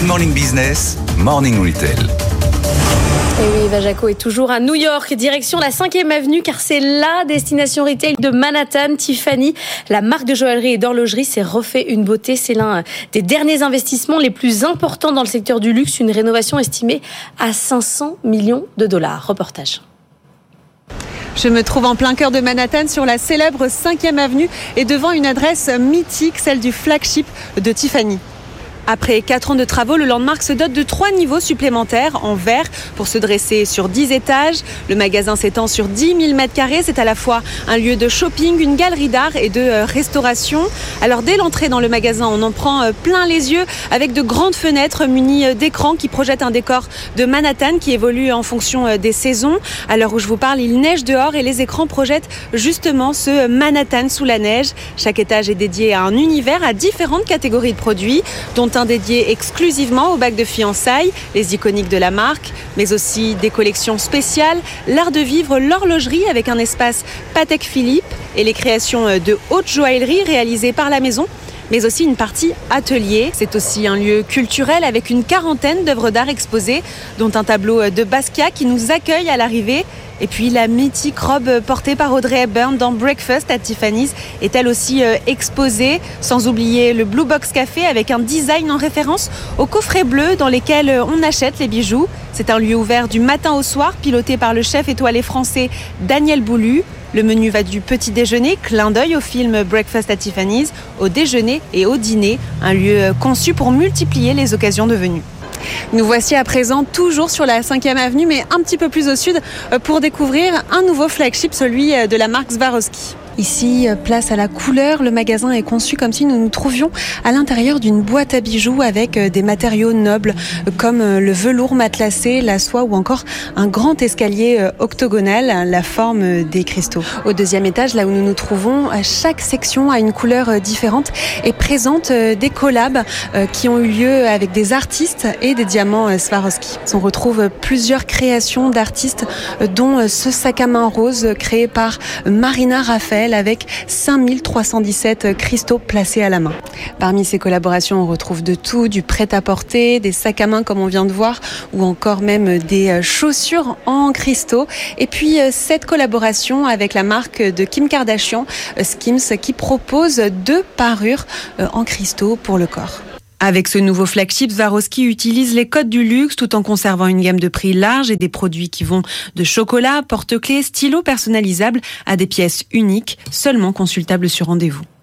Good Morning Business, Morning Retail. Et oui, Eva Jaco est toujours à New York, direction la 5e avenue, car c'est la destination retail de Manhattan. Tiffany, la marque de joaillerie et d'horlogerie, s'est refait une beauté. C'est l'un des derniers investissements les plus importants dans le secteur du luxe, une rénovation estimée à 500 millions de dollars. Reportage. Je me trouve en plein cœur de Manhattan sur la célèbre 5e avenue et devant une adresse mythique, celle du flagship de Tiffany. Après 4 ans de travaux, le Landmark se dote de trois niveaux supplémentaires en verre pour se dresser sur 10 étages. Le magasin s'étend sur 10 000 mètres carrés. C'est à la fois un lieu de shopping, une galerie d'art et de euh, restauration. Alors dès l'entrée dans le magasin, on en prend euh, plein les yeux avec de grandes fenêtres munies euh, d'écrans qui projettent un décor de Manhattan qui évolue en fonction des saisons. À l'heure où je vous parle, il neige dehors et les écrans projettent justement ce Manhattan sous la neige. Chaque étage est dédié à un univers, à différentes catégories de produits, dont un dédié exclusivement aux bagues de fiançailles, les iconiques de la marque, mais aussi des collections spéciales, l'art de vivre, l'horlogerie avec un espace Patek Philippe et les créations de haute joaillerie réalisées par la maison mais aussi une partie atelier. C'est aussi un lieu culturel avec une quarantaine d'œuvres d'art exposées, dont un tableau de Basquiat qui nous accueille à l'arrivée et puis la mythique robe portée par Audrey Hepburn dans Breakfast à Tiffany's est elle aussi euh, exposée, sans oublier le Blue Box Café avec un design en référence aux coffrets bleus dans lesquels euh, on achète les bijoux. C'est un lieu ouvert du matin au soir, piloté par le chef étoilé français Daniel Boulu. Le menu va du petit déjeuner, clin d'œil au film Breakfast at Tiffany's, au déjeuner et au dîner, un lieu conçu pour multiplier les occasions de venue. Nous voici à présent toujours sur la 5e avenue, mais un petit peu plus au sud, euh, pour découvrir un nouveau flagship, celui euh, de la marque Swarovski. Ici, euh, place à la couleur, le magasin est conçu comme si nous nous trouvions à l'intérieur d'une boîte à bijoux avec euh, des matériaux nobles euh, comme le velours matelassé, la soie ou encore un grand escalier octogonal, la forme des cristaux. Au deuxième étage, là où nous nous trouvons, chaque section a une couleur différente et présente des collabs qui ont eu lieu avec des artistes et des diamants Swarovski. On retrouve plusieurs créations d'artistes dont ce sac à main rose créé par Marina Raphaël avec 5317 cristaux placés à la main. Parmi ces collaborations, on retrouve de tout, du prêt-à-porter, des sacs à main comme on vient de voir, ou encore même des euh, chaussures en cristaux. Et puis euh, cette collaboration avec la marque de Kim Kardashian, euh, Skims, qui propose deux parures en cristaux pour le corps. Avec ce nouveau flagship, Swarovski utilise les codes du luxe tout en conservant une gamme de prix large et des produits qui vont de chocolat, porte-clés, stylos personnalisables à des pièces uniques, seulement consultables sur rendez-vous.